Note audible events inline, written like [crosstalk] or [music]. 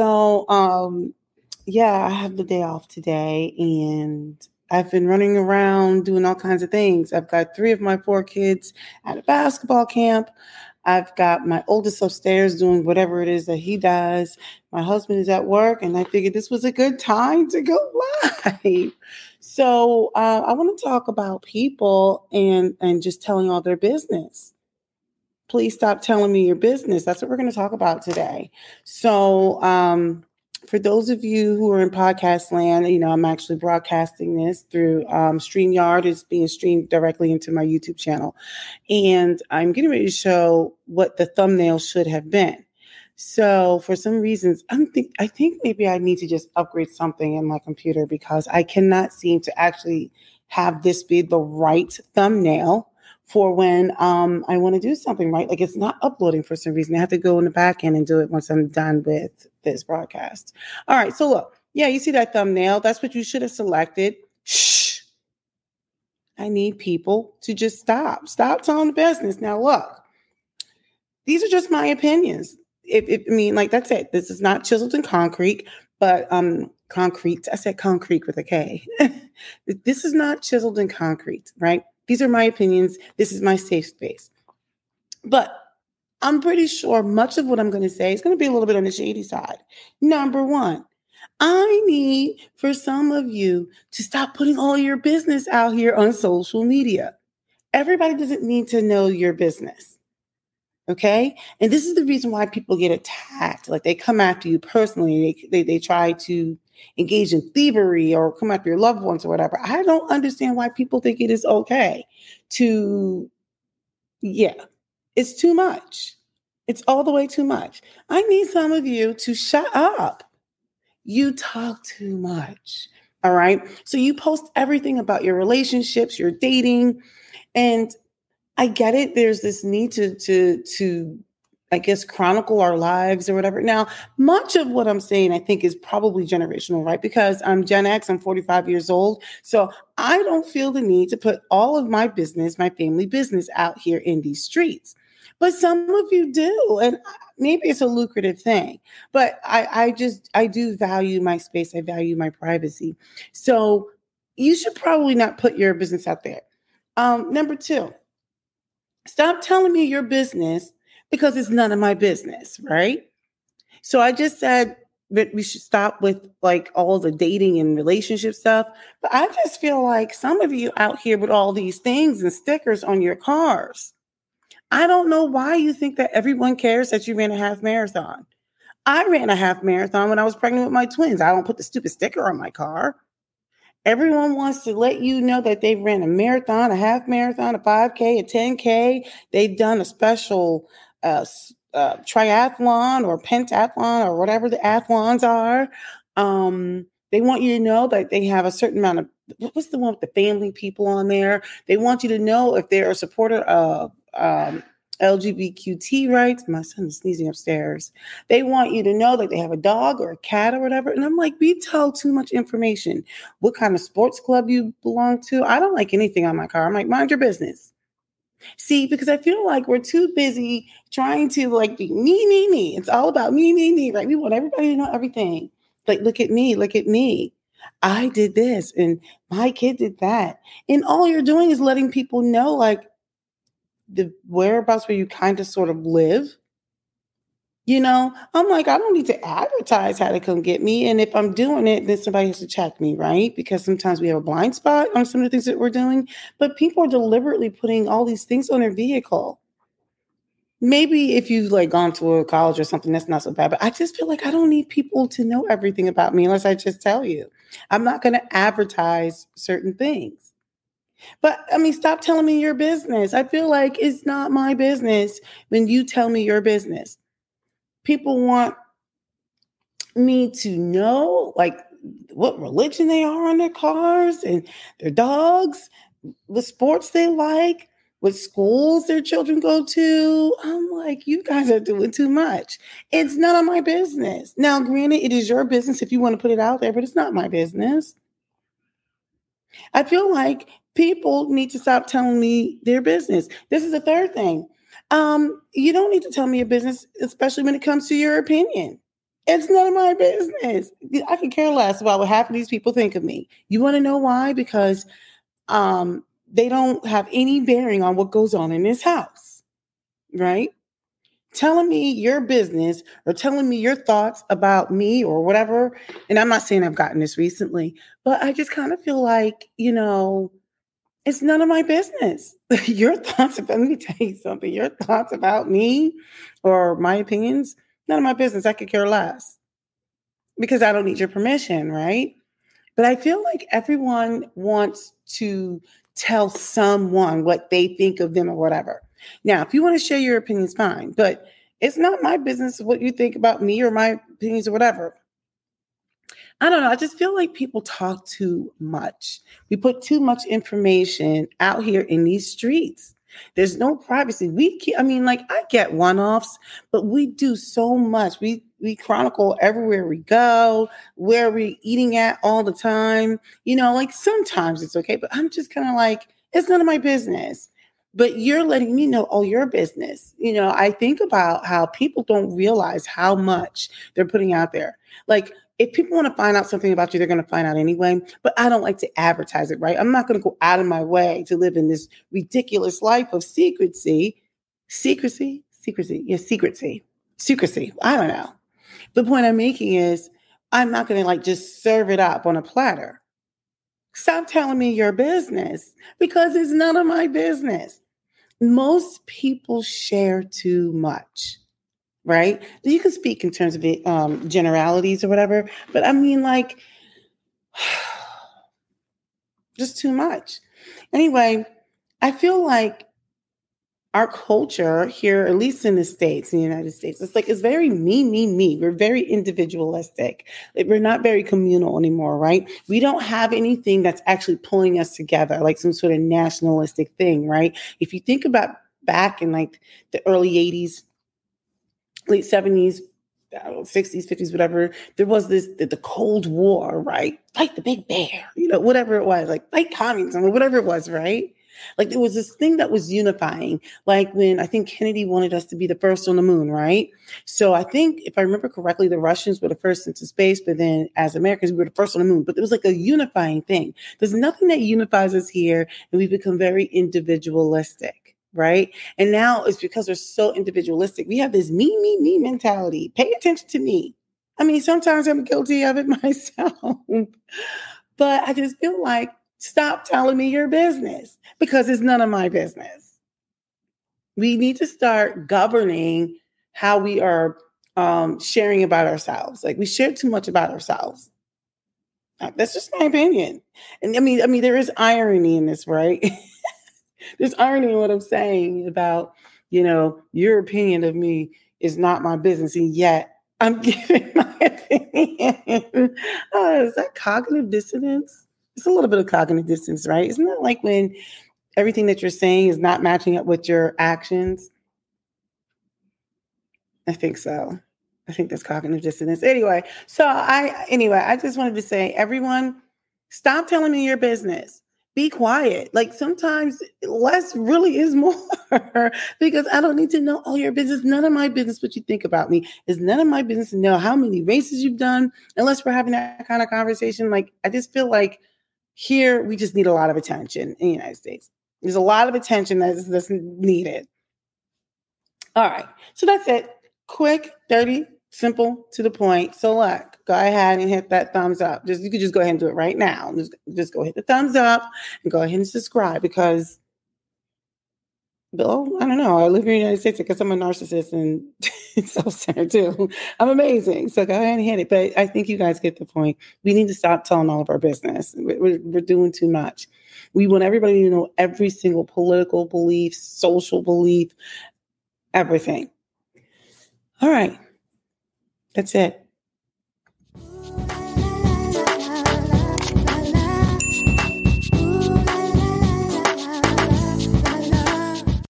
So, um, yeah, I have the day off today and I've been running around doing all kinds of things. I've got three of my four kids at a basketball camp. I've got my oldest upstairs doing whatever it is that he does. My husband is at work, and I figured this was a good time to go [laughs] live. So uh, I want to talk about people and and just telling all their business. Please stop telling me your business. That's what we're going to talk about today. So um, for those of you who are in podcast land, you know, I'm actually broadcasting this through um, StreamYard. It's being streamed directly into my YouTube channel. And I'm getting ready to show what the thumbnail should have been. So for some reasons, I'm think I think maybe I need to just upgrade something in my computer because I cannot seem to actually have this be the right thumbnail for when um, I want to do something, right? Like it's not uploading for some reason. I have to go in the back end and do it once I'm done with this broadcast. All right, so look, yeah, you see that thumbnail? That's what you should have selected. Shh. I need people to just stop. Stop telling the business. Now, look, these are just my opinions. If, if I mean, like that's it. This is not chiseled in concrete, but um, concrete. I said concrete with a K. [laughs] this is not chiseled in concrete, right? These are my opinions. This is my safe space. But I'm pretty sure much of what I'm going to say is going to be a little bit on the shady side. Number one, I need for some of you to stop putting all your business out here on social media. Everybody doesn't need to know your business. Okay. And this is the reason why people get attacked. Like they come after you personally, they, they, they try to engage in thievery or come after your loved ones or whatever. I don't understand why people think it is okay to, yeah, it's too much. It's all the way too much. I need some of you to shut up. You talk too much. All right. So you post everything about your relationships, your dating, and I get it. There's this need to to to I guess, chronicle our lives or whatever. Now, much of what I'm saying, I think, is probably generational, right? Because I'm Gen X, I'm 45 years old. So I don't feel the need to put all of my business, my family business out here in these streets. But some of you do. And maybe it's a lucrative thing. But I, I just, I do value my space, I value my privacy. So you should probably not put your business out there. Um, number two, stop telling me your business because it's none of my business, right? So I just said that we should stop with like all the dating and relationship stuff. But I just feel like some of you out here with all these things and stickers on your cars. I don't know why you think that everyone cares that you ran a half marathon. I ran a half marathon when I was pregnant with my twins. I don't put the stupid sticker on my car. Everyone wants to let you know that they've ran a marathon, a half marathon, a 5K, a 10K. They've done a special uh, triathlon or pentathlon or whatever the athlons are. Um, they want you to know that they have a certain amount of what's the one with the family people on there. They want you to know if they're a supporter of um, LGBTQ rights. My son is sneezing upstairs. They want you to know that they have a dog or a cat or whatever. And I'm like, we tell too much information. What kind of sports club you belong to? I don't like anything on my car. I'm like, mind your business. See, because I feel like we're too busy trying to like be me, me, me. It's all about me, me, me, right? We want everybody to know everything. Like, look at me, look at me. I did this and my kid did that. And all you're doing is letting people know like the whereabouts where you kind of sort of live you know, I'm like, I don't need to advertise how to come get me. And if I'm doing it, then somebody has to check me, right? Because sometimes we have a blind spot on some of the things that we're doing. But people are deliberately putting all these things on their vehicle. Maybe if you've like gone to a college or something, that's not so bad. But I just feel like I don't need people to know everything about me unless I just tell you. I'm not going to advertise certain things. But I mean, stop telling me your business. I feel like it's not my business when you tell me your business people want me to know like what religion they are on their cars and their dogs, what sports they like, what schools their children go to. I'm like, you guys are doing too much. It's none of my business. Now, granted, it is your business if you want to put it out there, but it's not my business. I feel like people need to stop telling me their business. This is the third thing. Um, you don't need to tell me your business, especially when it comes to your opinion. It's none of my business. I can care less about what half of these people think of me. You want to know why? Because um, they don't have any bearing on what goes on in this house, right? Telling me your business or telling me your thoughts about me or whatever. And I'm not saying I've gotten this recently, but I just kind of feel like, you know, it's none of my business. [laughs] your thoughts about, let me tell you something, your thoughts about me or my opinions None of my business. I could care less because I don't need your permission, right? But I feel like everyone wants to tell someone what they think of them or whatever. Now, if you want to share your opinions, fine, but it's not my business what you think about me or my opinions or whatever. I don't know. I just feel like people talk too much. We put too much information out here in these streets. There's no privacy. We, keep, I mean, like I get one-offs, but we do so much. We we chronicle everywhere we go, where we're eating at all the time. You know, like sometimes it's okay, but I'm just kind of like, it's none of my business. But you're letting me know, all your business. You know, I think about how people don't realize how much they're putting out there. Like if people want to find out something about you, they're going to find out anyway. But I don't like to advertise it, right? I'm not going to go out of my way to live in this ridiculous life of secrecy. Secrecy? Secrecy. Yes, secrecy. Secrecy. I don't know. The point I'm making is I'm not going to like just serve it up on a platter. Stop telling me your business because it's none of my business. Most people share too much right? You can speak in terms of um, generalities or whatever, but I mean, like, [sighs] just too much. Anyway, I feel like our culture here, at least in the States, in the United States, it's like it's very me, me, me. We're very individualistic. Like we're not very communal anymore, right? We don't have anything that's actually pulling us together, like some sort of nationalistic thing, right? If you think about back in like the early 80s, late 70s, 60s, 50s, whatever, there was this the, the, Cold War, right? Fight the big bear, you know, whatever it was, like fight communism or whatever it was, right? Like there was this thing that was unifying, like when I think Kennedy wanted us to be the first on the moon, right? So I think if I remember correctly, the Russians were the first into space, but then as Americans, we were the first on the moon. But it was like a unifying thing. There's nothing that unifies us here, and we've become very individualistic right? And now it's because we're so individualistic. We have this me, me, me mentality. Pay attention to me. I mean, sometimes I'm guilty of it [laughs] myself, but I just feel like stop telling me your business because it's none of my business. We need to start governing how we are um, sharing about ourselves. Like we share too much about ourselves. That's just my opinion. And I mean, I mean, there is irony in this, right? [laughs] There's irony in what I'm saying about, you know, your opinion of me is not my business. And yet I'm [laughs] giving my opinion. oh, is that cognitive dissonance? It's a little bit of cognitive dissonance, right? Isn't that like when everything that you're saying is not matching up with your actions? I think so. I think that's cognitive dissonance. Anyway, so I anyway, I just wanted to say everyone stop telling me your business be quiet. Like sometimes less really is [laughs] more because I don't need to know all your business. None of my business what you think about me. is none of my business to know how many races you've done unless we're having that kind of conversation. Like I just feel like here we just need a lot of attention in the United States. There's a lot of attention that's, that's needed. All right. So that's it. Quick, dirty, simple, to the point. So look, go ahead and hit that thumbs up. Just you could just go ahead and do it right now. Just, just go hit the thumbs up and go ahead and subscribe because Bill, I don't know. I live in the United States because I'm a narcissist and [laughs] self-centered too. I'm amazing. So go ahead and hit it. But I think you guys get the point. We need to stop telling all of our business. We're, we're doing too much. We want everybody to know every single political belief, social belief, everything. All right. That's it.